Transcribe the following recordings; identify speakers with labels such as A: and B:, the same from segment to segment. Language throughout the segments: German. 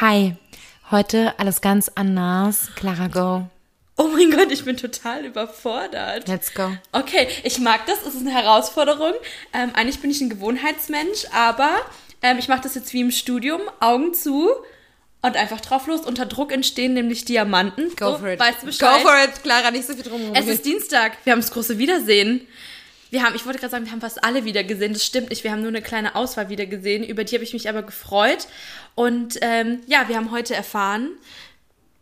A: Hi, heute alles ganz anders. Clara, go.
B: Oh mein Gott, ich bin total überfordert.
A: Let's go.
B: Okay, ich mag das, es ist eine Herausforderung. Ähm, eigentlich bin ich ein Gewohnheitsmensch, aber ähm, ich mache das jetzt wie im Studium, Augen zu und einfach drauf los. Unter Druck entstehen nämlich Diamanten.
A: Go
B: so,
A: for it.
B: Weißt du Bescheid?
A: Go for it, Clara, nicht so viel drum.
B: Es ist Dienstag, wir haben das große Wiedersehen. Wir haben, ich wollte gerade sagen, wir haben fast alle wieder gesehen. Das stimmt nicht. Wir haben nur eine kleine Auswahl wieder gesehen. Über die habe ich mich aber gefreut. Und ähm, ja, wir haben heute erfahren,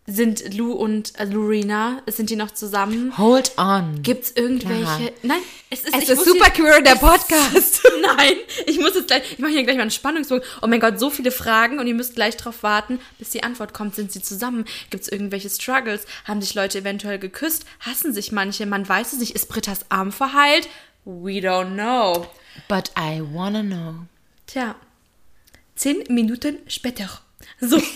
B: sind Lou und äh, Lorena, sind die noch zusammen?
A: Hold on.
B: Gibt's irgendwelche?
A: Clara.
B: Nein, es ist,
A: Es ist super queer, der Podcast.
B: Nein, ich muss jetzt gleich, ich mache hier gleich mal einen Spannungsbogen. Oh mein Gott, so viele Fragen und ihr müsst gleich drauf warten, bis die Antwort kommt. Sind sie zusammen? Gibt's irgendwelche Struggles? Haben sich Leute eventuell geküsst? Hassen sich manche? Man weiß es nicht. Ist Britta's Arm verheilt? We don't know.
A: But I wanna know.
B: Tja, zehn Minuten später. So.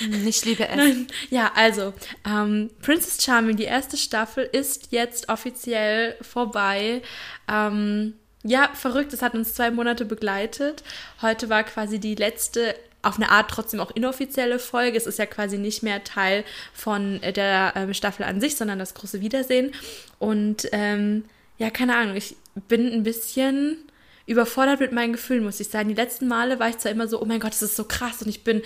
A: Ich liebe es.
B: Ja, also, ähm, Princess Charming, die erste Staffel ist jetzt offiziell vorbei. Ähm, ja, verrückt, es hat uns zwei Monate begleitet. Heute war quasi die letzte, auf eine Art trotzdem auch inoffizielle Folge. Es ist ja quasi nicht mehr Teil von äh, der ähm, Staffel an sich, sondern das große Wiedersehen. Und ähm, ja, keine Ahnung, ich bin ein bisschen überfordert mit meinen Gefühlen, muss ich sagen. Die letzten Male war ich zwar immer so, oh mein Gott, das ist so krass und ich bin,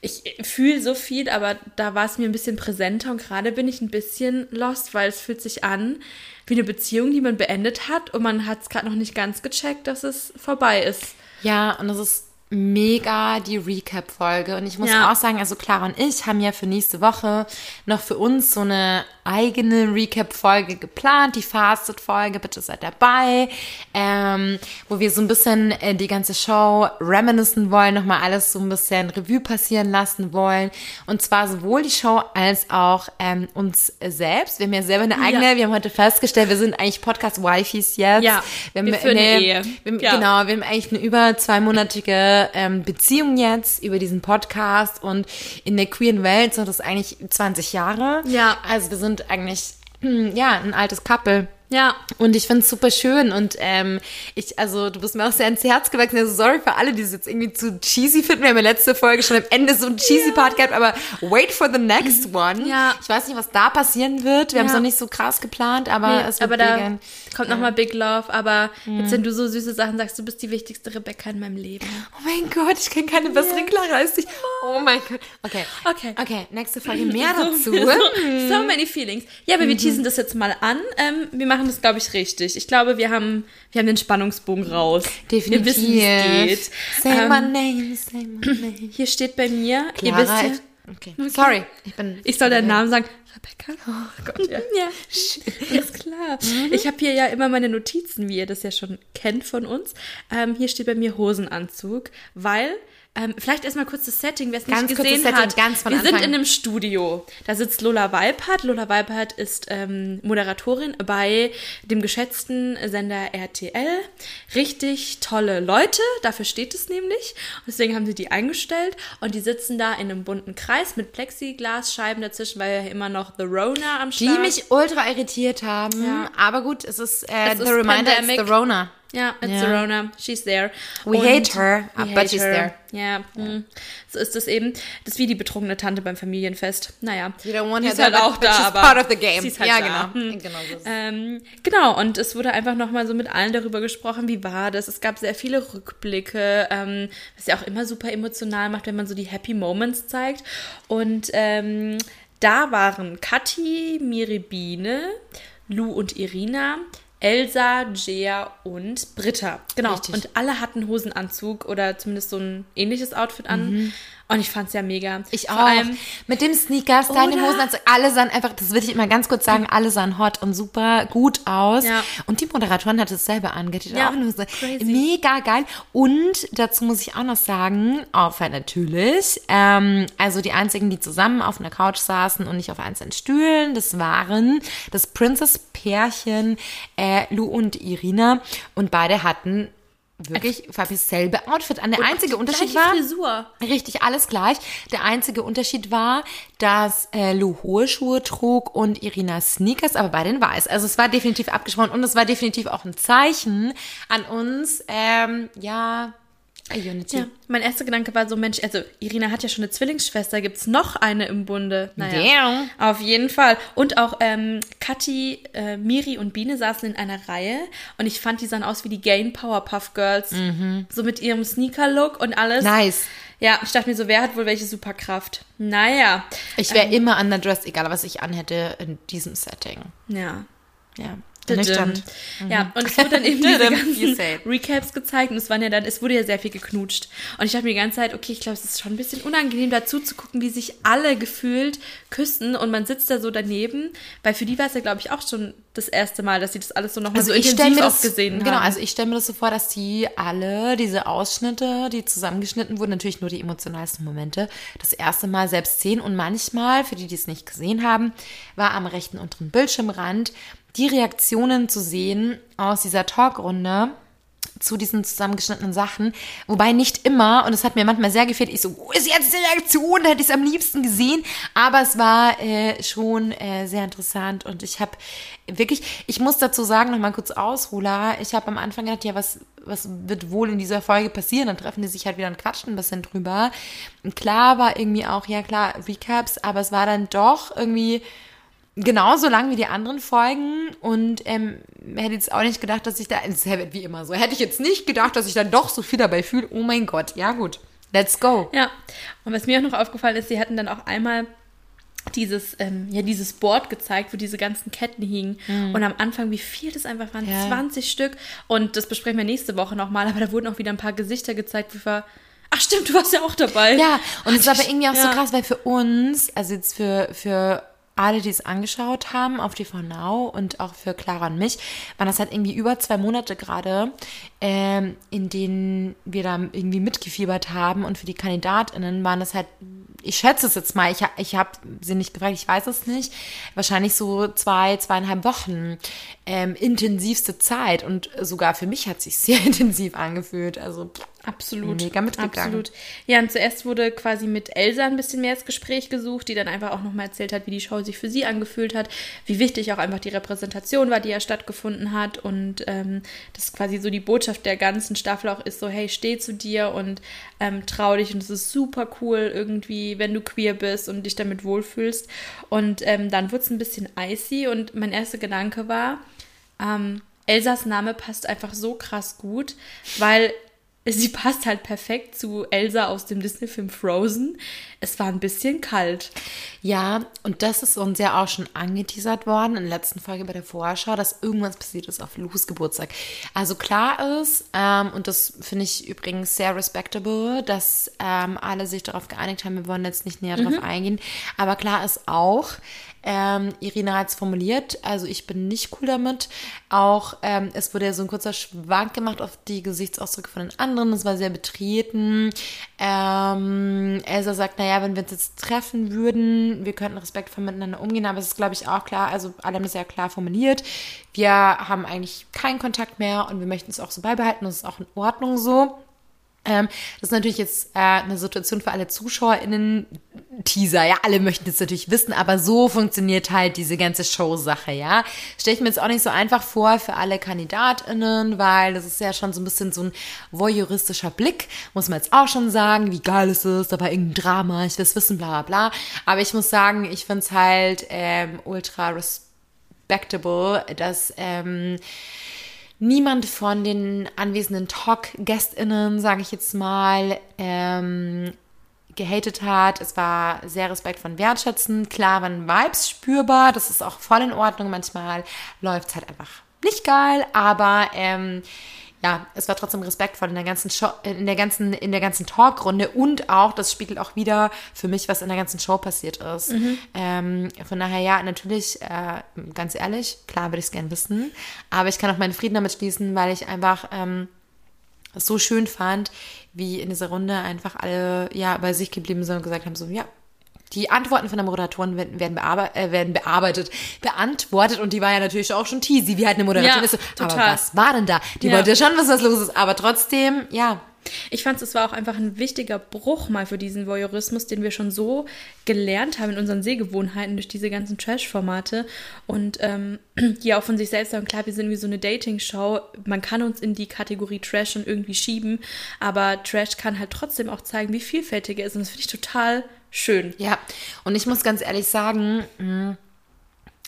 B: ich fühle so viel, aber da war es mir ein bisschen präsenter und gerade bin ich ein bisschen lost, weil es fühlt sich an wie eine Beziehung, die man beendet hat und man hat es gerade noch nicht ganz gecheckt, dass es vorbei ist.
A: Ja, und das ist mega die Recap-Folge. Und ich muss
B: Ja.
A: auch sagen, also Clara und ich haben ja für nächste Woche noch für uns so eine eigene Recap-Folge geplant, die Fasted-Folge, bitte seid dabei, ähm, wo wir so ein bisschen äh, die ganze Show reminiscen wollen, nochmal alles so ein bisschen Revue passieren lassen wollen. Und zwar sowohl die Show als auch ähm, uns selbst. Wir haben ja selber eine eigene,
B: Ja.
A: wir haben heute festgestellt, wir sind eigentlich Podcast-Wifis jetzt.
B: Ja,
A: wir, haben
B: wir führen eine Ehe.
A: Wir,
B: Ja.
A: Genau, wir haben eigentlich eine über zweimonatige ähm, Beziehung jetzt über diesen Podcast und in der queeren Welt sind das eigentlich 20 Jahre.
B: Ja.
A: Also wir sind eigentlich, hm, ja, ein altes Couple.
B: Ja,
A: Und ich finde es super schön und ähm, ich, also du bist mir auch sehr ins Herz gewachsen. Also sorry für alle, die es jetzt irgendwie zu cheesy finden. Wir haben in der letzten Folge schon am Ende so einen cheesy Part gehabt, aber wait for the next one.
B: Ja.
A: Ich weiß nicht, was da passieren wird. Wir haben es
B: Ja.
A: noch nicht so krass geplant, aber
B: nee,
A: es wird
B: aber da kommt nochmal Big Love, aber jetzt, wenn du so süße Sachen sagst, du bist die wichtigste Rebecca in meinem Leben.
A: Oh mein Gott, ich kenne keine bessere Clara als dich. Oh mein Gott. Okay.
B: Okay.
A: Okay, nächste Folge mehr
B: so,
A: dazu.
B: So, so many feelings. Ja, aber wir teasen das jetzt mal an. Ähm, wir machen das, glaube ich, richtig. Ich glaube, wir haben, wir haben den Spannungsbogen raus.
A: Definitiv.
B: Wir wissen, wie es geht.
A: Say
B: Ähm,
A: my name, say my name.
B: Hier steht bei mir, ihr
A: Clara,
B: wisst ja,
A: ich- okay. Sorry, ich bin.
B: ich soll deinen Namen sagen. Rebecca? Oh Gott, ja. ja, ist klar. Ich habe hier ja immer meine Notizen, wie ihr das ja schon kennt von uns. Ähm, hier steht bei mir Hosenanzug, weil ähm, vielleicht erstmal kurz das Setting, wer es nicht gesehen
A: Setting,
B: hat.
A: ganz von
B: Wir sind
A: Anfang.
B: in einem Studio. Da sitzt Lola Weipert. Lola Weipert ist ähm, Moderatorin bei dem geschätzten Sender RTL. Richtig tolle Leute, dafür steht es nämlich. Und deswegen haben sie die eingestellt und die sitzen da in einem bunten Kreis mit Plexiglasscheiben dazwischen, weil ja immer noch The Rona am
A: Die
B: Start.
A: mich ultra irritiert haben.
B: Ja.
A: Aber gut, es ist, äh,
B: Es
A: the
B: ist
A: reminder,
B: Pandemic.
A: it's the Rona.
B: Ja, it's
A: Ja.
B: the Rona. She's there.
A: We
B: Und
A: hate her,
B: we
A: but
B: hate
A: she's
B: her.
A: there.
B: Ja, hm. so ist es eben. Das ist wie die betrunkene Tante beim Familienfest. Naja.
A: You don't want
B: die
A: her
B: ist halt auch da,
A: she's
B: aber
A: part of the game.
B: Sie ist halt
A: Ja,
B: da.
A: genau.
B: Hm.
A: Genau so.
B: Ähm, genau, und es wurde einfach nochmal so mit allen darüber gesprochen, wie war das. Es gab sehr viele Rückblicke, ähm, was ja auch immer super emotional macht, wenn man so die Happy Moments zeigt. Und ähm, da waren Kathi, Miribine, Lou und Irina, Elsa, Jea und Britta. Genau.
A: Richtig.
B: Und alle hatten Hosenanzug oder zumindest so ein ähnliches Outfit an. Und ich fand's ja mega.
A: Mhm. Ich
B: Vor
A: auch.
B: allem,
A: Mit dem Sneakers, den
B: Oder?
A: Hosenanzug, alle sahen einfach, das will ich immer ganz kurz sagen, alle sahen hot und super gut aus.
B: Ja.
A: Und die Moderatorin hat dasselbe angeht. Die hat
B: Ja,
A: auch nur so
B: crazy.
A: mega geil. Und dazu muss ich auch noch sagen, Aufwand natürlich. Ähm, also die einzigen, die zusammen auf einer Couch saßen und nicht auf einzelnen Stühlen, das waren das Princess-Pärchen äh, Lou und Irina. Und beide hatten wirklich fast dasselbe Outfit an. Der einzige Unterschied war.
B: Frisur.
A: Richtig, alles gleich. Der einzige Unterschied war, dass äh, Lou hohe Schuhe trug und Irina Sneakers, aber bei den weiß. Also es war definitiv abgesprochen und es war definitiv auch ein Zeichen an uns, ähm, ja, Unity.
B: Ja, mein erster Gedanke war so, Mensch, also Irina hat ja schon eine Zwillingsschwester, gibt's noch eine im Bunde? Naja, auf jeden Fall. Und auch ähm, Kathi, äh, Miri und Biene saßen in einer Reihe und ich fand, die sahen aus wie die Gain Powerpuff Girls. So mit ihrem Sneaker-Look und alles.
A: Nice.
B: Ja, ich dachte mir so, wer hat wohl welche Superkraft? Naja.
A: Ich wäre immer underdressed, egal was ich anhätte in diesem Setting.
B: Ja.
A: Ja.
B: Nüchtern. Ja, und es wurde dann eben diese ganzen. Recaps gezeigt und es waren ja dann, es wurde ja sehr viel geknutscht. Und ich dachte mir die ganze Zeit, okay, ich glaube, es ist schon ein bisschen unangenehm dazu zu gucken, wie sich alle gefühlt küssen und man sitzt da so daneben, weil für die war es ja, glaube ich, auch schon das erste Mal, dass sie das alles so nochmal
A: Also
B: so intensiv
A: mir das
B: gesehen
A: genau,
B: haben.
A: also ich stelle mir das so vor, dass die alle diese Ausschnitte, die zusammengeschnitten wurden, natürlich nur die emotionalsten Momente, das erste Mal selbst sehen und manchmal, für die, die es nicht gesehen haben, war am rechten unteren Bildschirmrand die Reaktionen zu sehen aus dieser Talkrunde zu diesen zusammengeschnittenen Sachen. Wobei nicht immer, und es hat mir manchmal sehr gefehlt, ich so, wo ist jetzt die Reaktion? Da hätte ich es am liebsten gesehen. Aber es war äh, schon äh, sehr interessant und ich habe wirklich, ich muss dazu sagen, nochmal kurz Ausruler, ich habe am Anfang gedacht, ja, was, was wird wohl in dieser Folge passieren? Dann treffen die sich halt wieder und quatschen ein bisschen drüber. Und klar war irgendwie auch, ja klar, Recaps, aber es war dann doch irgendwie genauso lang wie die anderen Folgen und ähm, hätte jetzt auch nicht gedacht, dass ich da, es wird wie immer so, hätte ich jetzt nicht gedacht, dass ich dann doch so viel dabei fühle. Oh mein Gott, ja gut, let's go.
B: Ja, und was mir auch noch aufgefallen ist, sie hatten dann auch einmal dieses, ähm, ja, dieses Board gezeigt, wo diese ganzen Ketten hingen. Und am Anfang, wie viel das einfach waren,
A: Mhm. Ja.
B: 20 Stück. Und das besprechen wir nächste Woche nochmal, aber da wurden auch wieder ein paar Gesichter gezeigt, wo ich war, ach stimmt, du warst ja auch dabei.
A: Ja, und es ist aber irgendwie auch so
B: Ja.
A: krass, weil für uns, also jetzt für, für alle, die es angeschaut haben auf TV Now und auch für Clara und mich, waren das halt irgendwie über zwei Monate gerade, ähm, in denen wir da irgendwie mitgefiebert haben. Und für die KandidatInnen waren das halt, ich schätze es jetzt mal, ich, ich habe sie nicht gefragt, ich weiß es nicht, wahrscheinlich so zwei, zweieinhalb Wochen ähm, intensivste Zeit. Und sogar für mich hat sich sehr intensiv angefühlt, also pff,
B: Absolut.
A: Mega mitgegangen.
B: Absolut. Ja, und zuerst wurde quasi mit Elsa ein bisschen mehr ins Gespräch gesucht, die dann einfach auch nochmal erzählt hat, wie die Show sich für sie angefühlt hat, wie wichtig auch einfach die Repräsentation war, die ja stattgefunden hat und ähm, das quasi so die Botschaft der ganzen Staffel auch ist, so hey, steh zu dir und ähm, trau dich und es ist super cool irgendwie, wenn du queer bist und dich damit wohlfühlst. Und ähm, dann wurde es ein bisschen icy und mein erster Gedanke war, ähm, Elsas Name passt einfach so krass gut, weil sie passt halt perfekt zu Elsa aus dem Disney-Film Frozen. Es war ein bisschen kalt.
A: Ja, und das ist uns ja auch schon angeteasert worden in der letzten Folge bei der Vorschau, dass irgendwas passiert ist auf Lus Geburtstag. Also klar ist, ähm, und das finde ich übrigens sehr respectable, dass ähm, alle sich darauf geeinigt haben, wir wollen jetzt nicht näher drauf eingehen, aber klar ist auch, ähm, Irina hat es formuliert, also ich bin nicht cool damit. Auch ähm, es wurde ja so ein kurzer Schwank gemacht auf die Gesichtsausdrücke von den anderen. Das war sehr betreten. Ähm, Elsa sagt, naja, wenn wir uns jetzt treffen würden, wir könnten respektvoll miteinander umgehen, aber es ist, glaube ich, auch klar, also alle haben das ja klar formuliert. Wir haben eigentlich keinen Kontakt mehr und wir möchten es auch so beibehalten. Das ist auch in Ordnung so. Ähm, das ist natürlich jetzt äh, eine Situation für alle ZuschauerInnen. Teaser, ja, alle möchten es natürlich wissen, aber so funktioniert halt diese ganze Show-Sache, ja. Stelle ich mir jetzt auch nicht so einfach vor für alle KandidatInnen, weil das ist ja schon so ein bisschen so ein voyeuristischer Blick, muss man jetzt auch schon sagen, wie geil ist es, da war irgendein Drama, ich will es wissen, bla bla bla. Aber ich muss sagen, ich finde es halt ähm, ultra respectable, dass ähm, niemand von den anwesenden Talk-GästInnen, sage ich jetzt mal, ähm, gehatet hat. Es war sehr respektvoll und wertschätzend. Klar waren Vibes spürbar, das ist auch voll in Ordnung. Manchmal läuft es halt einfach nicht geil, aber ähm, ja, es war trotzdem respektvoll in der ganzen Show, in der ganzen, in der ganzen Talkrunde und auch, das spiegelt auch wieder für mich, was in der ganzen Show passiert ist. Ähm, von daher, ja, natürlich, äh, ganz ehrlich, klar würde ich es gern wissen, aber ich kann auch meinen Frieden damit schließen, weil ich einfach ähm, so schön fand, wie in dieser Runde einfach alle ja bei sich geblieben sind und gesagt haben, so, ja, die Antworten von der Moderatorin werden, bearbe äh, werden bearbeitet, beantwortet und die war ja natürlich auch schon teasy, wie halt eine Moderatorin
B: Ja,
A: ist. So,
B: total.
A: Aber was war denn da? Die
B: Ja.
A: wollte ja schon wissen, was los ist, aber trotzdem, ja,
B: Ich fand, es war auch einfach ein wichtiger Bruch mal für diesen Voyeurismus, den wir schon so gelernt haben in unseren Sehgewohnheiten durch diese ganzen Trash-Formate und ähm, die auch von sich selbst sagen, klar, wir sind wie so eine Dating-Show, man kann uns in die Kategorie Trash und irgendwie schieben, aber Trash kann halt trotzdem auch zeigen, wie vielfältig er ist und das finde ich total schön.
A: Ja, und ich muss ganz ehrlich sagen, mh,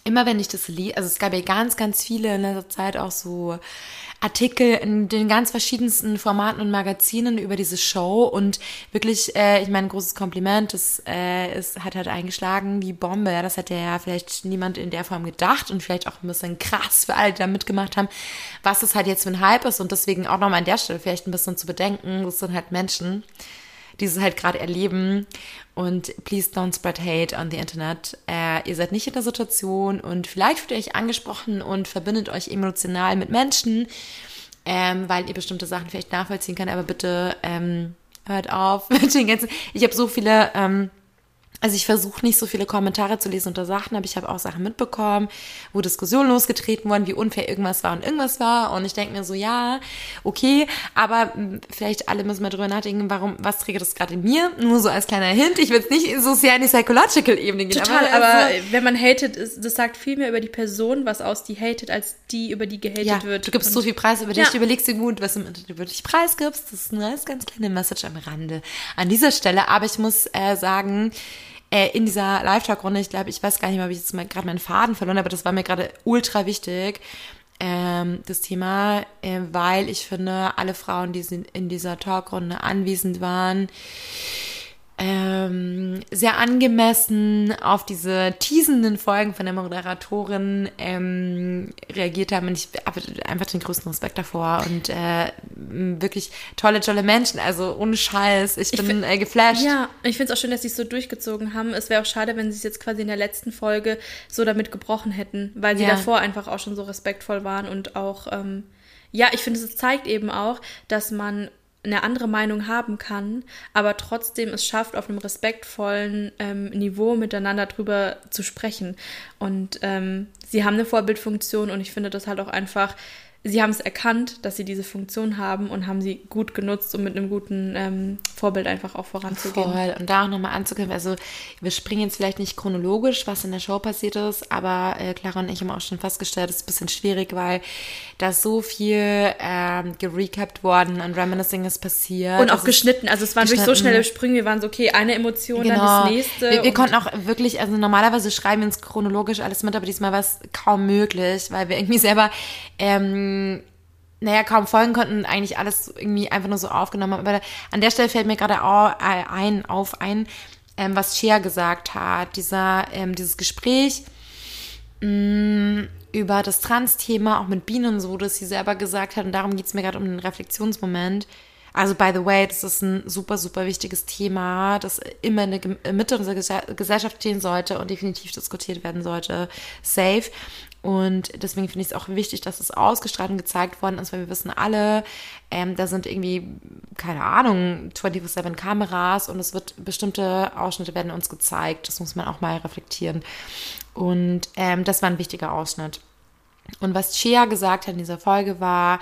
A: immer wenn ich das liebe, also es gab ja ganz, ganz viele in letzter Zeit auch so Artikel in den ganz verschiedensten Formaten und Magazinen über diese Show und wirklich, äh, ich meine, großes Kompliment, das äh, ist, hat halt eingeschlagen wie Bombe. Ja, das hätte ja vielleicht niemand in der Form gedacht und vielleicht auch ein bisschen krass für alle, die da mitgemacht haben, was das halt jetzt für ein Hype ist und deswegen auch nochmal an der Stelle vielleicht ein bisschen zu bedenken, das sind halt Menschen, die es halt gerade erleben. Und please don't spread hate on the Internet. Äh, ihr seid nicht in der Situation und vielleicht fühlt ihr euch angesprochen und verbindet euch emotional mit Menschen, ähm, weil ihr bestimmte Sachen vielleicht nachvollziehen könnt. Aber bitte ähm, hört auf mit den ganzen. Ich habe so viele. Ähm, also ich versuche nicht so viele Kommentare zu lesen unter Sachen, aber ich habe auch Sachen mitbekommen, wo Diskussionen losgetreten wurden, wie unfair irgendwas war und irgendwas war. Und ich denke mir so, ja, okay, aber hm, vielleicht alle müssen mal drüber nachdenken, warum, was trägt das gerade in mir? Nur so als kleiner Hint. Ich will jetzt nicht so sehr in die psychological Ebene gehen.
B: Total, aber, aber also, wenn man hatet, das sagt viel mehr über die Person was aus, die hatet, als die, über die gehatet ja, wird.
A: Du gibst und so viel Preis über dich, ja. du überlegst dir gut, was du über dich preisgibst. Das ist eine ganz kleine Message am Rande an dieser Stelle. Aber ich muss äh, sagen, äh, in dieser Live-Talk-Runde, ich glaube, ich weiß gar nicht mehr, wie ich jetzt gerade meinen Faden verloren habe, aber das war mir gerade ultra wichtig, ähm, das Thema, äh, weil ich finde, alle Frauen, die in dieser Talkrunde anwesend waren, ähm, sehr angemessen auf diese teasenden Folgen von der Moderatorin ähm, reagiert haben. Und ich habe einfach den größten Respekt davor und äh, wirklich tolle, tolle Menschen. Also ohne Scheiß. Ich, ich bin äh, geflasht.
B: Ja, ich finde es auch schön, dass sie es so durchgezogen haben. Es wäre auch schade, wenn sie es jetzt quasi in der letzten Folge so damit gebrochen hätten, weil sie ja. davor einfach auch schon so respektvoll waren und auch, ähm, ja, ich finde, es zeigt eben auch, dass man eine andere Meinung haben kann, aber trotzdem es schafft, auf einem respektvollen ähm, Niveau miteinander drüber zu sprechen. Und ähm, sie haben eine Vorbildfunktion und ich finde das halt auch einfach sie haben es erkannt, dass sie diese Funktion haben und haben sie gut genutzt, um mit einem guten ähm, Vorbild einfach auch voranzugehen.
A: Voll. Und da auch nochmal anzugehen, also wir springen jetzt vielleicht nicht chronologisch, was in der Show passiert ist, aber äh, Clara und ich haben auch schon festgestellt, es ist ein bisschen schwierig, weil da so viel ähm, gerecapt worden und Reminiscing ist passiert.
B: Und auch also geschnitten. Also es waren wirklich so schnelle Sprünge, wir waren so, okay, eine Emotion, genau. dann das nächste.
A: Wir, wir konnten auch wirklich, also normalerweise schreiben wir uns chronologisch alles mit, aber diesmal war es kaum möglich, weil wir irgendwie selber ähm, naja, kaum folgen konnten und eigentlich alles irgendwie einfach nur so aufgenommen haben. Aber an der Stelle fällt mir gerade äh, ein, auf ein, ähm, was Shea gesagt hat. Dieser, ähm, dieses Gespräch mh, mm, über das Trans-Thema, auch mit Bienen und so, dass sie selber gesagt hat, und darum geht es mir gerade um den Reflexionsmoment. Also, by the way, das ist ein super, super wichtiges Thema, das immer in der Mitte unserer Gesellschaft stehen sollte und definitiv diskutiert werden sollte. Safe. Und deswegen finde ich es auch wichtig, dass es ausgestrahlt und gezeigt worden ist, weil wir wissen alle, ähm, da sind irgendwie, keine Ahnung, 24-7 Kameras und es wird bestimmte Ausschnitte werden uns gezeigt. Das muss man auch mal reflektieren. Und ähm, das war ein wichtiger Ausschnitt. Und was Chia gesagt hat in dieser Folge war,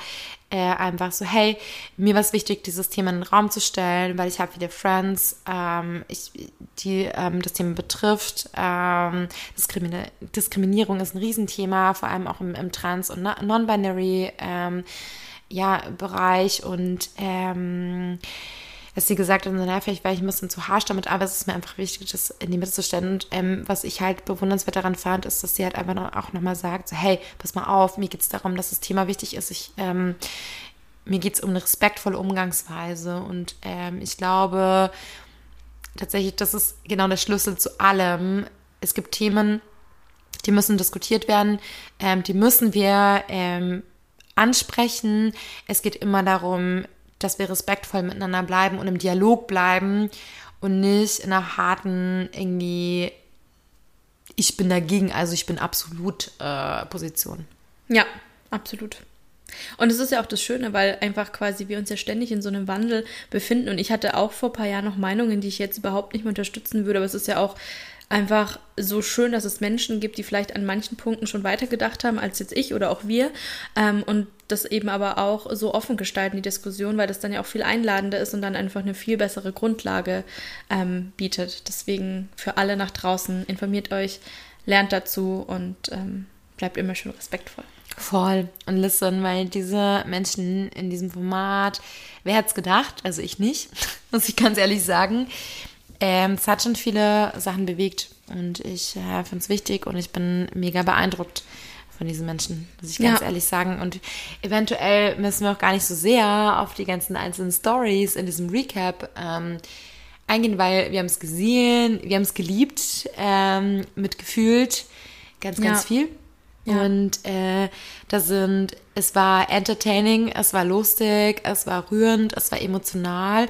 A: äh, einfach so, hey, mir war es wichtig, dieses Thema in den Raum zu stellen, weil ich habe viele Friends, ähm, ich, die ähm, das Thema betrifft. Ähm, Diskrimi Diskriminierung ist ein Riesenthema, vor allem auch im, im Trans- und Non-Binary ähm, ja, Bereich und ähm, dass sie gesagt hat, naja, vielleicht war ich ein bisschen zu harsch damit, aber es ist mir einfach wichtig, das in die Mitte zu stellen. Und ähm, was ich halt bewundernswert daran fand, ist, dass sie halt einfach auch nochmal sagt, so, hey, pass mal auf, mir geht es darum, dass das Thema wichtig ist. Ich, ähm, mir geht es um eine respektvolle Umgangsweise. Und ähm, ich glaube tatsächlich, das ist genau der Schlüssel zu allem. Es gibt Themen, die müssen diskutiert werden, ähm, die müssen wir ähm, ansprechen. Es geht immer darum, dass wir respektvoll miteinander bleiben und im Dialog bleiben und nicht in einer harten, irgendwie, ich bin dagegen, also ich bin absolut äh, Position.
B: Ja, absolut. Und es ist ja auch das Schöne, weil einfach quasi wir uns ja ständig in so einem Wandel befinden. Und ich hatte auch vor ein paar Jahren noch Meinungen, die ich jetzt überhaupt nicht mehr unterstützen würde. Aber es ist ja auch einfach so schön, dass es Menschen gibt, die vielleicht an manchen Punkten schon weitergedacht haben als jetzt ich oder auch wir. Ähm, und das eben aber auch so offen gestalten, die Diskussion, weil das dann ja auch viel einladender ist und dann einfach eine viel bessere Grundlage ähm, bietet. Deswegen für alle nach draußen, informiert euch, lernt dazu und ähm, bleibt immer schön respektvoll.
A: Voll. Und listen, weil diese Menschen in diesem Format, wer hat's gedacht? Also ich nicht, muss ich ganz ehrlich sagen. Ähm, es hat schon viele Sachen bewegt und ich äh, finde es wichtig und ich bin mega beeindruckt von diesen Menschen, muss ich ganz ja. ehrlich sagen. Und eventuell müssen wir auch gar nicht so sehr auf die ganzen einzelnen Stories in diesem Recap ähm, eingehen, weil wir haben es gesehen, wir haben es geliebt, ähm, mitgefühlt, ganz, ganz ja. viel. Ja. Und äh, da sind, es war entertaining, es war lustig, es war rührend, es war emotional.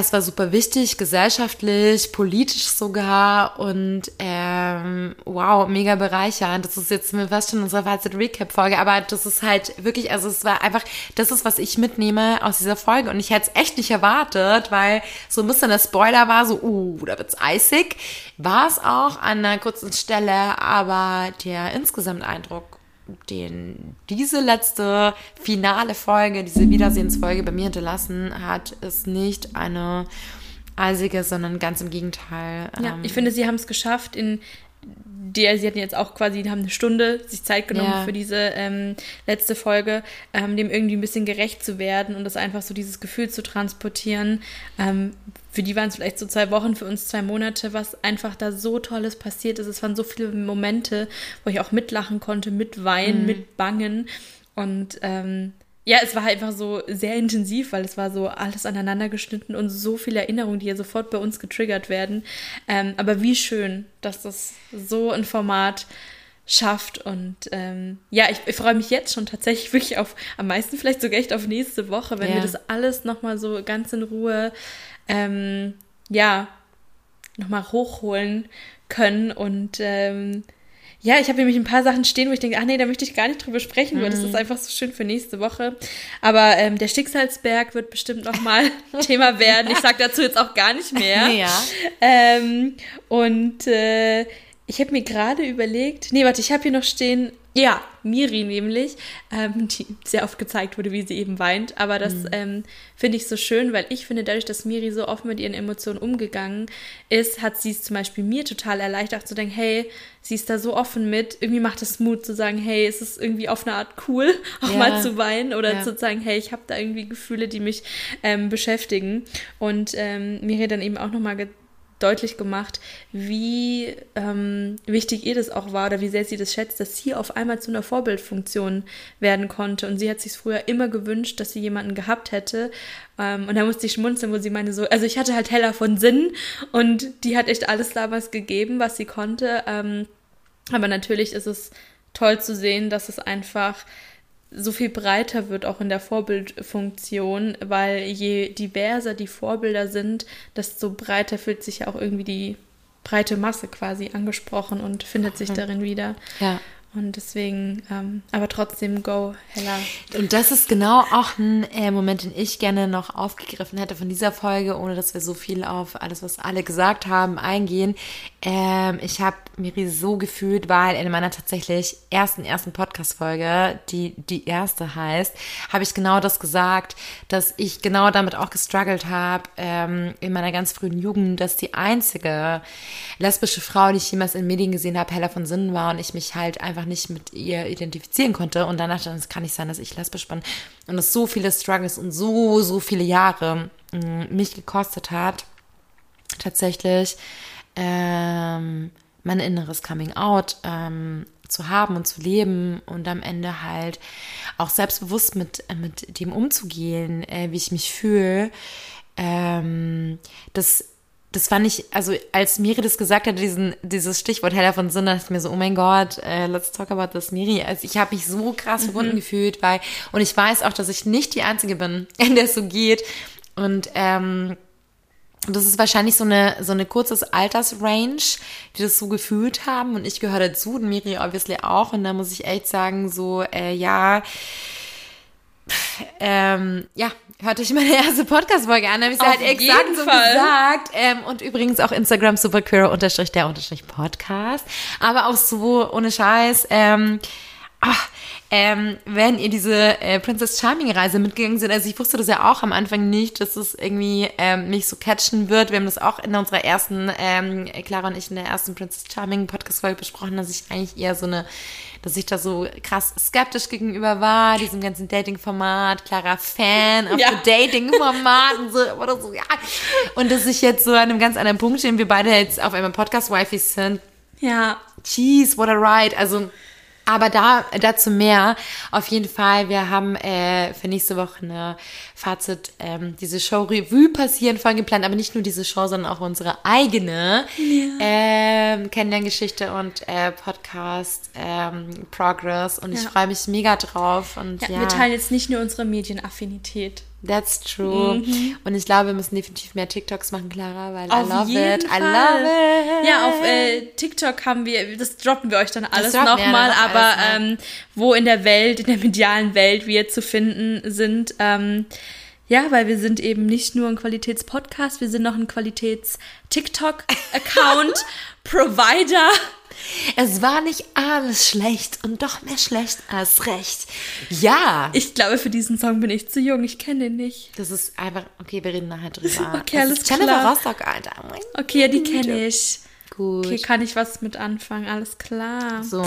A: Es war super wichtig, gesellschaftlich, politisch sogar und ähm, wow, mega bereichernd. Das ist jetzt fast schon unsere Fazit-Recap-Folge, aber das ist halt wirklich, also es war einfach, das ist, was ich mitnehme aus dieser Folge und ich hätte es echt nicht erwartet, weil so ein bisschen der Spoiler war, so, uh, da wird's eisig. War es auch an einer kurzen Stelle, aber der insgesamt Eindruck den diese letzte finale Folge, diese Wiedersehensfolge bei mir hinterlassen hat, ist nicht eine eisige, sondern ganz im Gegenteil.
B: Ja, ähm, ich finde, sie haben es geschafft, in der, sie hatten jetzt auch quasi, haben eine Stunde sich Zeit genommen ja. für diese ähm, letzte Folge, ähm, dem irgendwie ein bisschen gerecht zu werden und das einfach so dieses Gefühl zu transportieren. Ähm, für die waren es vielleicht so zwei Wochen, für uns zwei Monate, was einfach da so Tolles passiert ist. Es waren so viele Momente, wo ich auch mitlachen konnte, mitweinen, mhm. mitbangen und ähm, ja, es war einfach so sehr intensiv, weil es war so alles aneinander geschnitten und so viele Erinnerungen, die ja sofort bei uns getriggert werden. Ähm, aber wie schön, dass das so ein Format schafft. Und ähm, ja, ich, ich freue mich jetzt schon tatsächlich wirklich auf, am meisten vielleicht sogar echt auf nächste Woche, wenn ja. wir das alles nochmal so ganz in Ruhe, ähm, ja, nochmal hochholen können und ähm, ja, ich habe nämlich ein paar Sachen stehen, wo ich denke, ach nee, da möchte ich gar nicht drüber sprechen, weil das ist mhm. einfach so schön für nächste Woche. Aber ähm, der Schicksalsberg wird bestimmt noch mal Thema werden. Ich sage dazu jetzt auch gar nicht mehr. Ja. Ähm, und äh, ich habe mir gerade überlegt, nee, warte, ich habe hier noch stehen, ja, Miri nämlich, ähm, die sehr oft gezeigt wurde, wie sie eben weint. Aber das mhm. ähm, finde ich so schön, weil ich finde, dadurch, dass Miri so oft mit ihren Emotionen umgegangen ist, hat sie es zum Beispiel mir total erleichtert zu denken, hey, sie ist da so offen mit. Irgendwie macht es Mut zu sagen, hey, es ist irgendwie auf eine Art cool, auch ja. mal zu weinen oder ja. zu sagen, hey, ich habe da irgendwie Gefühle, die mich ähm, beschäftigen. Und ähm, Miri dann eben auch nochmal deutlich gemacht, wie ähm, wichtig ihr das auch war oder wie sehr sie das schätzt, dass sie auf einmal zu einer Vorbildfunktion werden konnte. Und sie hat sich früher immer gewünscht, dass sie jemanden gehabt hätte. Ähm, und da musste ich schmunzeln, wo sie meine so, also ich hatte halt heller von Sinn und die hat echt alles damals gegeben, was sie konnte. Ähm, aber natürlich ist es toll zu sehen, dass es einfach so viel breiter wird, auch in der Vorbildfunktion, weil je diverser die Vorbilder sind, desto breiter fühlt sich ja auch irgendwie die breite Masse quasi angesprochen und findet sich darin wieder. Ja. Und deswegen, ähm, aber trotzdem go heller.
A: Und das ist genau auch ein äh, Moment, den ich gerne noch aufgegriffen hätte von dieser Folge, ohne dass wir so viel auf alles, was alle gesagt haben, eingehen. Ähm, ich habe Miri so gefühlt, weil in meiner tatsächlich ersten, ersten Podcast-Folge, die die erste heißt, habe ich genau das gesagt, dass ich genau damit auch gestruggelt habe ähm, in meiner ganz frühen Jugend, dass die einzige lesbische Frau, die ich jemals in Medien gesehen habe, Hella von Sinnen war und ich mich halt einfach nicht mit ihr identifizieren konnte. Und danach dachte es kann nicht sein, dass ich lesbisch bin. Und es so viele Struggles und so, so viele Jahre mm, mich gekostet hat, tatsächlich ähm, mein inneres Coming Out ähm, zu haben und zu leben und am Ende halt auch selbstbewusst mit, äh, mit dem umzugehen, äh, wie ich mich fühle. Ähm, das, das fand ich, also als Miri das gesagt hat, diesen, dieses Stichwort Heller von Sinn, dachte ich mir so, oh mein Gott, äh, let's talk about this, Miri. Also ich habe mich so krass mhm. verbunden gefühlt, weil, und ich weiß auch, dass ich nicht die Einzige bin, in der es so geht. Und ähm, das ist wahrscheinlich so eine, so eine kurzes Altersrange, die das so gefühlt haben. Und ich gehöre dazu und Miri obviously auch. Und da muss ich echt sagen, so, äh, ja, ähm, ja, hört euch meine erste Podcast-Folge an, da habe ich es halt exakt so Fall. gesagt. Ähm, und übrigens auch Instagram superqueer unterstrich der unterstrich Podcast. Aber auch so ohne Scheiß. Ähm, ach, ähm, wenn ihr diese äh, Princess Charming Reise mitgegangen sind, also ich wusste das ja auch am Anfang nicht, dass es irgendwie ähm, mich so catchen wird. Wir haben das auch in unserer ersten, ähm, Clara und ich in der ersten Princess Charming Podcast Folge besprochen, dass ich eigentlich eher so eine, dass ich da so krass skeptisch gegenüber war, diesem ganzen Dating-Format, Clara Fan auf
B: Ja.
A: Dating-Format und so, oder so, ja. Und dass ich jetzt so an einem ganz anderen Punkt stehe, wir beide jetzt auf einmal Podcast-Wifis sind,
B: Ja,
A: Jeez, what a ride. Also, aber da dazu mehr. Auf jeden Fall, wir haben äh, für nächste Woche eine Fazit, ähm, diese Show Revue passieren voll geplant, aber nicht nur diese Show, sondern auch unsere eigene ähm, Kennenlerngeschichte und äh, Podcast ähm, Progress. Und ich
B: Ja.
A: freue mich mega drauf. Und
B: ja,
A: ja,
B: wir teilen jetzt nicht nur unsere Medienaffinität.
A: That's true. Und ich glaube, wir müssen definitiv mehr TikToks machen, Clara, weil
B: Mhm. Auf
A: I love it. I
B: Fall.
A: love it.
B: Ja, auf äh, TikTok haben wir, das droppen wir euch dann alles nochmal,
A: noch
B: aber
A: alles,
B: ähm, wo in der Welt, in der medialen Welt wir zu finden sind. Ähm, ja, weil wir sind eben nicht nur ein Qualitätspodcast, wir sind noch ein Qualitäts-TikTok-Account, Provider.
A: Es war nicht alles schlecht und doch mehr schlecht als recht. Ja.
B: Ich glaube, für diesen Song bin ich zu jung, ich kenne den nicht.
A: Das ist einfach, okay, wir reden nachher drüber.
B: Okay, alles
A: ist Jennifer
B: klar.
A: Rostock, Alter.
B: Okay, ja, die kenne ich.
A: Gut.
B: Okay, kann ich was mit anfangen, alles klar.
A: So.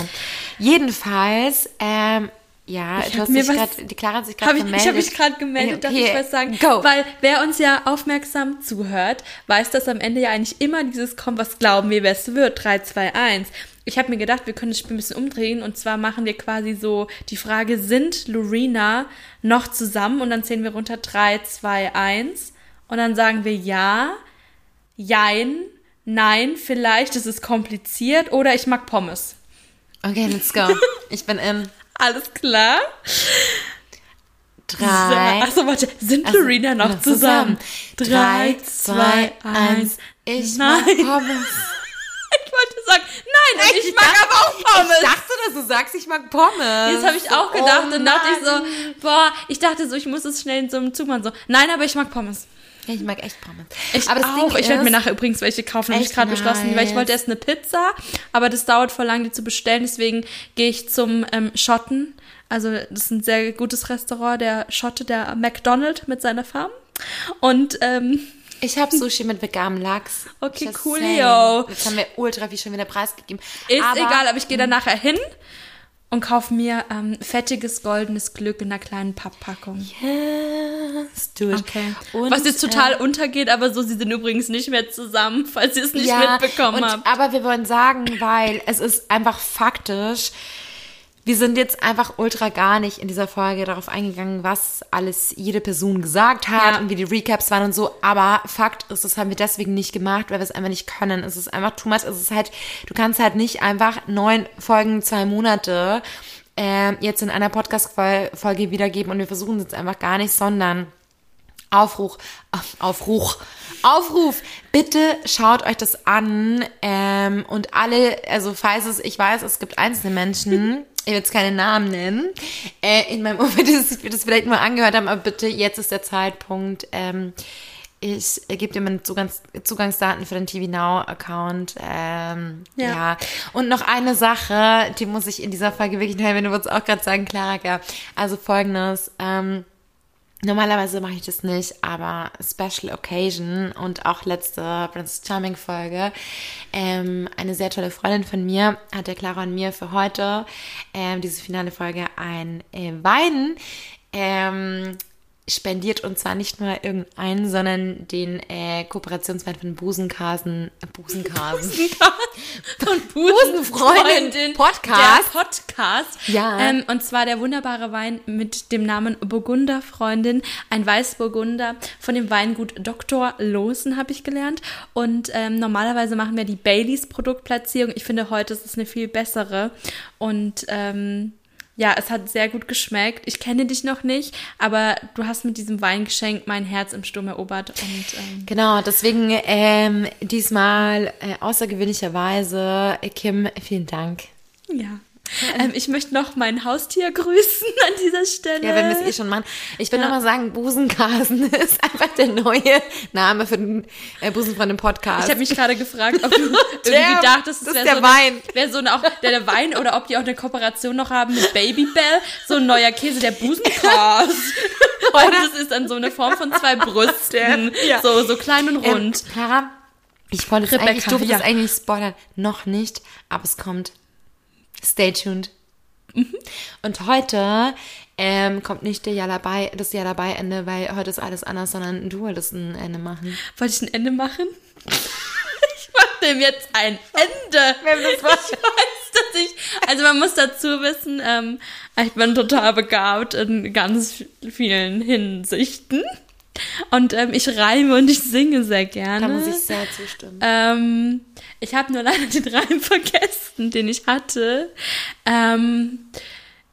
A: Jedenfalls, ähm, ja,
B: Ich
A: du
B: hab
A: hast
B: mir was-
A: gerade, die Clara hat sich gerade
B: ich ich
A: gemeldet.
B: habe mich gerade gemeldet, darf
A: Okay,
B: ich was sagen?
A: Go.
B: Weil wer uns ja aufmerksam zuhört, weiß, dass am Ende ja eigentlich immer dieses kommt, was glauben wir, wer es wird. 3, 2, 1. Ich habe mir gedacht, wir können das Spiel ein bisschen umdrehen und zwar machen wir quasi so die Frage, sind Lorena noch zusammen? Und dann zählen wir runter 3, 2, 1 und dann sagen wir ja, jein, nein, vielleicht ist es kompliziert oder ich mag Pommes.
A: Okay, let's go. Ich bin in
B: Alles klar?
A: drei.
B: Achso, warte. Sind
A: Also,
B: Lorena noch zusammen?
A: Drei, zwei, eins. Ich mag. Pommes.
B: Ich wollte sagen, nein, und ich, mag aber auch Pommes.
A: Ich dachte, dass du sagst, ich mag Pommes.
B: Jetzt habe ich auch gedacht
A: Oh
B: und dachte ich so, boah, ich dachte so, ich muss es schnell in so einem Zug machen. So, nein, aber ich mag Pommes.
A: Ja, ich mag echt Pommes.
B: Ich
A: aber das
B: auch. Ich werde mir nachher übrigens welche kaufen, habe ich gerade beschlossen, weil ich
A: nice.
B: wollte erst eine Pizza, aber das dauert voll lang, die zu bestellen. Deswegen gehe ich zum ähm, Schotten. Also das ist ein sehr gutes Restaurant, der Schotte, der McDonald mit seiner Farm. Und ähm,
A: Ich habe Sushi mit veganem Lachs.
B: Okay,
A: Just
B: coolio.
A: Jetzt haben wir ultra viel schon wieder preisgegeben.
B: Ist
A: aber
B: egal, aber ich gehe da nachher hin und kaufe mir ähm, fettiges goldenes Glück in einer kleinen Papppackung.
A: Yes, do it.
B: Okay.
A: Und,
B: Was jetzt total
A: äh,
B: untergeht, aber so, sie sind übrigens nicht mehr zusammen, falls ihr es nicht
A: ja,
B: mitbekommen
A: und,
B: habt.
A: Aber wir wollen sagen, weil es ist einfach faktisch, wir sind jetzt einfach ultra gar nicht in dieser Folge darauf eingegangen, was alles jede Person gesagt hat
B: Ja.
A: und wie die Recaps waren und so. Aber Fakt ist, das haben wir deswegen nicht gemacht, weil wir es einfach nicht können. Es ist einfach too much. Es ist halt, du kannst halt nicht einfach neun Folgen, zwei Monate äh, jetzt in einer Podcast-Folge wiedergeben und wir versuchen es jetzt einfach gar nicht, sondern Aufruf, auf- Aufruf, Aufruf, bitte schaut euch das an ähm, und alle, also falls es, ich weiß, es gibt einzelne Menschen, ich will jetzt keine Namen nennen, äh, in meinem Umfeld, die das, vielleicht mal angehört haben, aber bitte, jetzt ist der Zeitpunkt, ähm, ich gebe dir meine Zugangs Zugangsdaten für den TV Now Account. Ähm, ja.
B: Ja.
A: Und noch eine Sache, die muss ich in dieser Folge wirklich teilen, wenn du wolltest auch gerade sagen, Clara. Also folgendes, ähm, Normalerweise mache ich das nicht, aber Special Occasion und auch letzte Princess Charming Folge. Ähm, eine sehr tolle Freundin von mir hat der Clara und mir für heute ähm, diese finale Folge ein äh, Wein ähm, spendiert und zwar nicht nur irgendeinen, sondern den äh, Kooperationswein von Busenkasen, äh, Busenkasen,
B: Und
A: Busenfreundin Podcast.
B: Der Podcast.
A: Ja.
B: Ähm, und zwar der wunderbare Wein mit dem Namen Burgunderfreundin. Ein Weißburgunder von dem Weingut Dr. Losen, habe ich gelernt. Und ähm, normalerweise machen wir die Baileys Produktplatzierung. Ich finde, heute ist es eine viel bessere. Und ähm, ja, es hat sehr gut geschmeckt. Ich kenne dich noch nicht, aber du hast mit diesem Weingeschenk mein Herz im Sturm erobert. Und ähm,
A: Genau, deswegen ähm, diesmal äh, außergewöhnlicherweise, Kim, vielen Dank.
B: ja. Ähm, ich möchte noch mein Haustier grüßen an dieser Stelle.
A: Ja, wenn wir es eh schon machen. Ich will
B: Ja.
A: noch mal sagen, Busenkasen ist einfach der neue Name für den äh, Busenfreund im Podcast.
B: Ich habe mich gerade gefragt, ob du irgendwie dachtest,
A: das
B: es
A: ist
B: wäre
A: der
B: so,
A: Wein.
B: Eine, wär so eine, auch der, der Wein oder ob die auch eine Kooperation noch haben mit Babybell, so ein neuer Käse, der Busenkast. Und es ist dann so eine Form von zwei Brüsten,
A: Ja.
B: so, so klein und
A: ähm,
B: rund.
A: Clara, ich wollte es
B: Rebecca,
A: eigentlich, ich durfte
B: ja.
A: es eigentlich spoilern. Noch nicht, aber es kommt. Stay tuned.
B: Mhm.
A: Und heute ähm, kommt nicht der Jahr dabei, das Jahr dabei Ende, weil heute ist alles anders, sondern du wolltest ein Ende machen.
B: Wollte ich ein Ende machen? Ich mache dem jetzt ein Ende. Ich weiß, dass ich, also man muss dazu wissen, ähm, ich bin total begabt in ganz vielen Hinsichten. Und ähm, ich reime und ich singe sehr gerne.
A: Da muss ich sehr zustimmen.
B: Ähm, ich habe nur leider den Reim vergessen, den ich hatte. Ähm,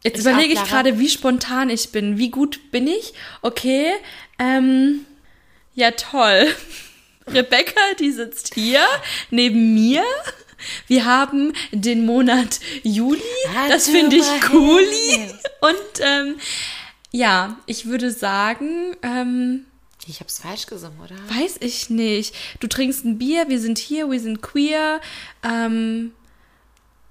B: jetzt
A: Ich
B: überlege ich gerade, wie spontan ich bin. Wie gut bin ich? Okay. Ähm, ja, toll. Rebecca, die sitzt hier neben mir. Wir haben den Monat Juli. Das finde ich cool. Und ähm, ja, ich würde sagen, ähm,
A: Ich hab's falsch gesungen, oder?
B: Weiß ich nicht. Du trinkst ein Bier, wir sind hier, wir sind queer. Ähm,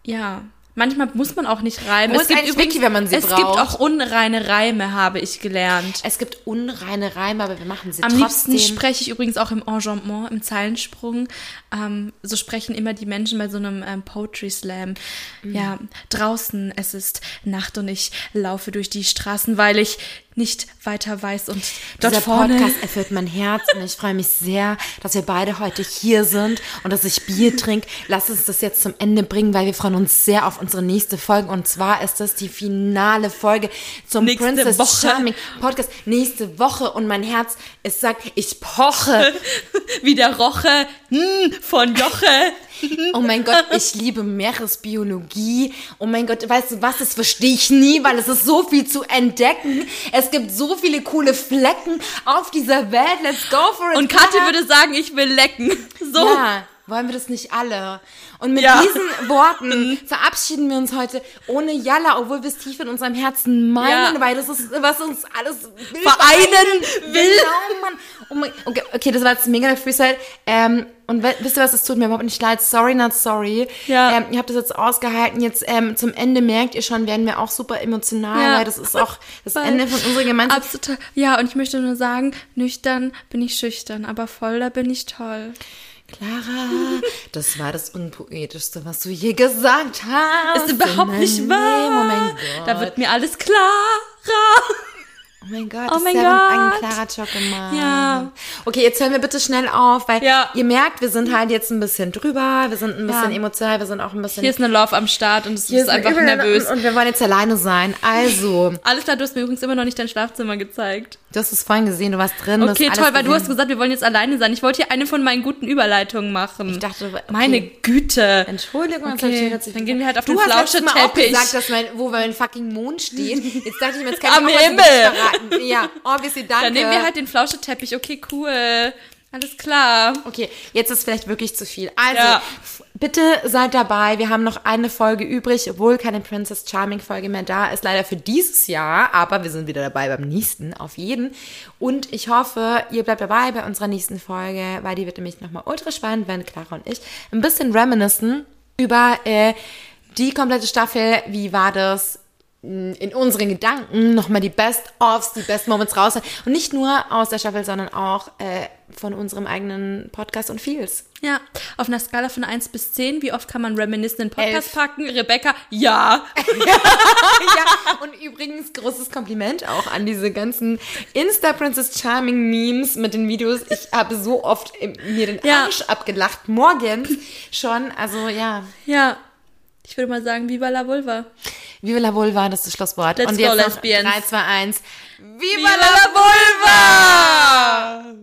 B: ja. Manchmal muss man auch nicht reimen.
A: Wo ist eigentlich Vicky, wenn man sie
B: es
A: braucht?
B: gibt auch unreine Reime, habe ich gelernt.
A: Es gibt unreine Reime, aber wir machen sie
B: Am
A: trotzdem.
B: liebsten spreche ich übrigens auch im Enjambment, im Zeilensprung. Ähm, so sprechen immer die Menschen bei so einem ähm, Poetry Slam.
A: Mhm.
B: Ja, draußen, es ist Nacht und ich laufe durch die Straßen, weil ich nicht weiter weiß und dort
A: Dieser
B: vorne...
A: Podcast erfüllt mein Herz und ich freue mich sehr, dass wir beide heute hier sind und dass ich Bier trinke. Lass uns das jetzt zum Ende bringen, weil wir freuen uns sehr auf unsere nächste Folge und zwar ist das die finale Folge zum
B: Nächste
A: Princess
B: Woche.
A: Charming Podcast nächste Woche und mein Herz, es sagt, ich poche.
B: wie der Roche hm, von Joche.
A: Oh mein Gott, ich liebe Meeresbiologie. Oh mein Gott, weißt du was, das verstehe ich nie, weil es ist so viel zu entdecken. Es gibt so viele coole Flecken auf dieser Welt. Let's go for it.
B: Und Kathi würde sagen, ich will lecken. So.
A: Ja, wollen wir das nicht alle? Und mit
B: Ja.
A: diesen Worten verabschieden wir uns heute ohne Jalla, obwohl wir es tief in unserem Herzen meinen,
B: Ja.
A: weil das ist, was uns alles will,
B: Vereinen will.
A: Genau, Mann. Oh mein, okay, okay, das war jetzt mega der Freestyle. Ähm, und we- wisst ihr was, es tut mir überhaupt nicht leid. Sorry, not sorry.
B: Ja.
A: Ähm, ihr habt das jetzt ausgehalten. Jetzt ähm, zum Ende merkt ihr schon, werden wir auch super emotional,
B: Ja.
A: weil das ist auch das
B: Voll.
A: Ende von unserer gemeinsamen
B: Absolut. Ja, und ich möchte nur sagen, nüchtern bin ich schüchtern, aber voll, da bin ich toll.
A: Clara, das war das Unpoetischste, was du je gesagt hast.
B: Ist überhaupt nicht wahr.
A: Gott.
B: Da wird mir alles klarer.
A: Oh mein Gott,
B: Oh mein
A: ist ja einen
B: Gott.
A: Clara-Job gemacht.
B: Ja.
A: Okay, jetzt hören wir bitte schnell auf, weil
B: Ja.
A: ihr merkt, wir sind halt jetzt ein bisschen drüber, wir sind ein bisschen
B: Ja.
A: emotional, wir sind auch ein bisschen...
B: Hier ist eine Love am Start und es ist einfach nervös.
A: Und, und wir wollen jetzt alleine sein. Also,
B: Alles klar, du hast mir übrigens immer noch nicht dein Schlafzimmer gezeigt.
A: du hast es vorhin gesehen, du warst drin. du hast
B: Okay, toll, weil du hast gesagt, wir wollen jetzt alleine sein. Ich wollte hier eine von meinen guten Überleitungen machen.
A: Ich dachte, okay.
B: Meine Güte.
A: Entschuldigung,
B: Okay,
A: jetzt-
B: dann gehen wir halt auf
A: du
B: den
A: hast letztes Mal auch
B: Flauscheteppich.
A: gesagt, dass mein, wo mein fucking Mond steht. Jetzt dachte ich mir, jetzt kann
B: Am
A: ich auch
B: Himmel.
A: Ja, obviously, danke.
B: Dann nehmen wir halt den Flauscheteppich. Okay, cool. Alles klar.
A: Okay, jetzt ist vielleicht wirklich zu viel. Also,
B: Ja.
A: bitte seid dabei. Wir haben noch eine Folge übrig, obwohl keine Princess Charming Folge mehr da ist. Leider für dieses Jahr, aber wir sind wieder dabei beim nächsten, auf jeden. Und ich hoffe, ihr bleibt dabei bei unserer nächsten Folge, weil die wird nämlich nochmal ultra spannend, wenn Clara und ich ein bisschen reminiscen über äh, die komplette Staffel. Wie war das? In unseren Gedanken nochmal die Best-ofs, die Best-Moments raus. Und nicht nur aus der Staffel, sondern auch äh, von unserem eigenen Podcast und Feels.
B: Ja, auf einer Skala von 1 bis 10, wie oft kann man Reminiscen in Podcast
A: Elf.
B: packen? Rebecca, ja.
A: ja, und übrigens großes Kompliment auch an diese ganzen Insta-Princess Charming-Memes mit den Videos. Ich habe so oft mir den
B: Ja.
A: Arsch abgelacht, morgens schon. Also ja,
B: Ja. Ich würde mal sagen, Viva la Vulva.
A: Viva la Vulva, das ist das Schlusswort.
B: Let's
A: und
B: go,
A: jetzt noch
B: Lesbians.
A: 3, 2, 1. Viva,
B: Viva
A: la
B: la Vulva!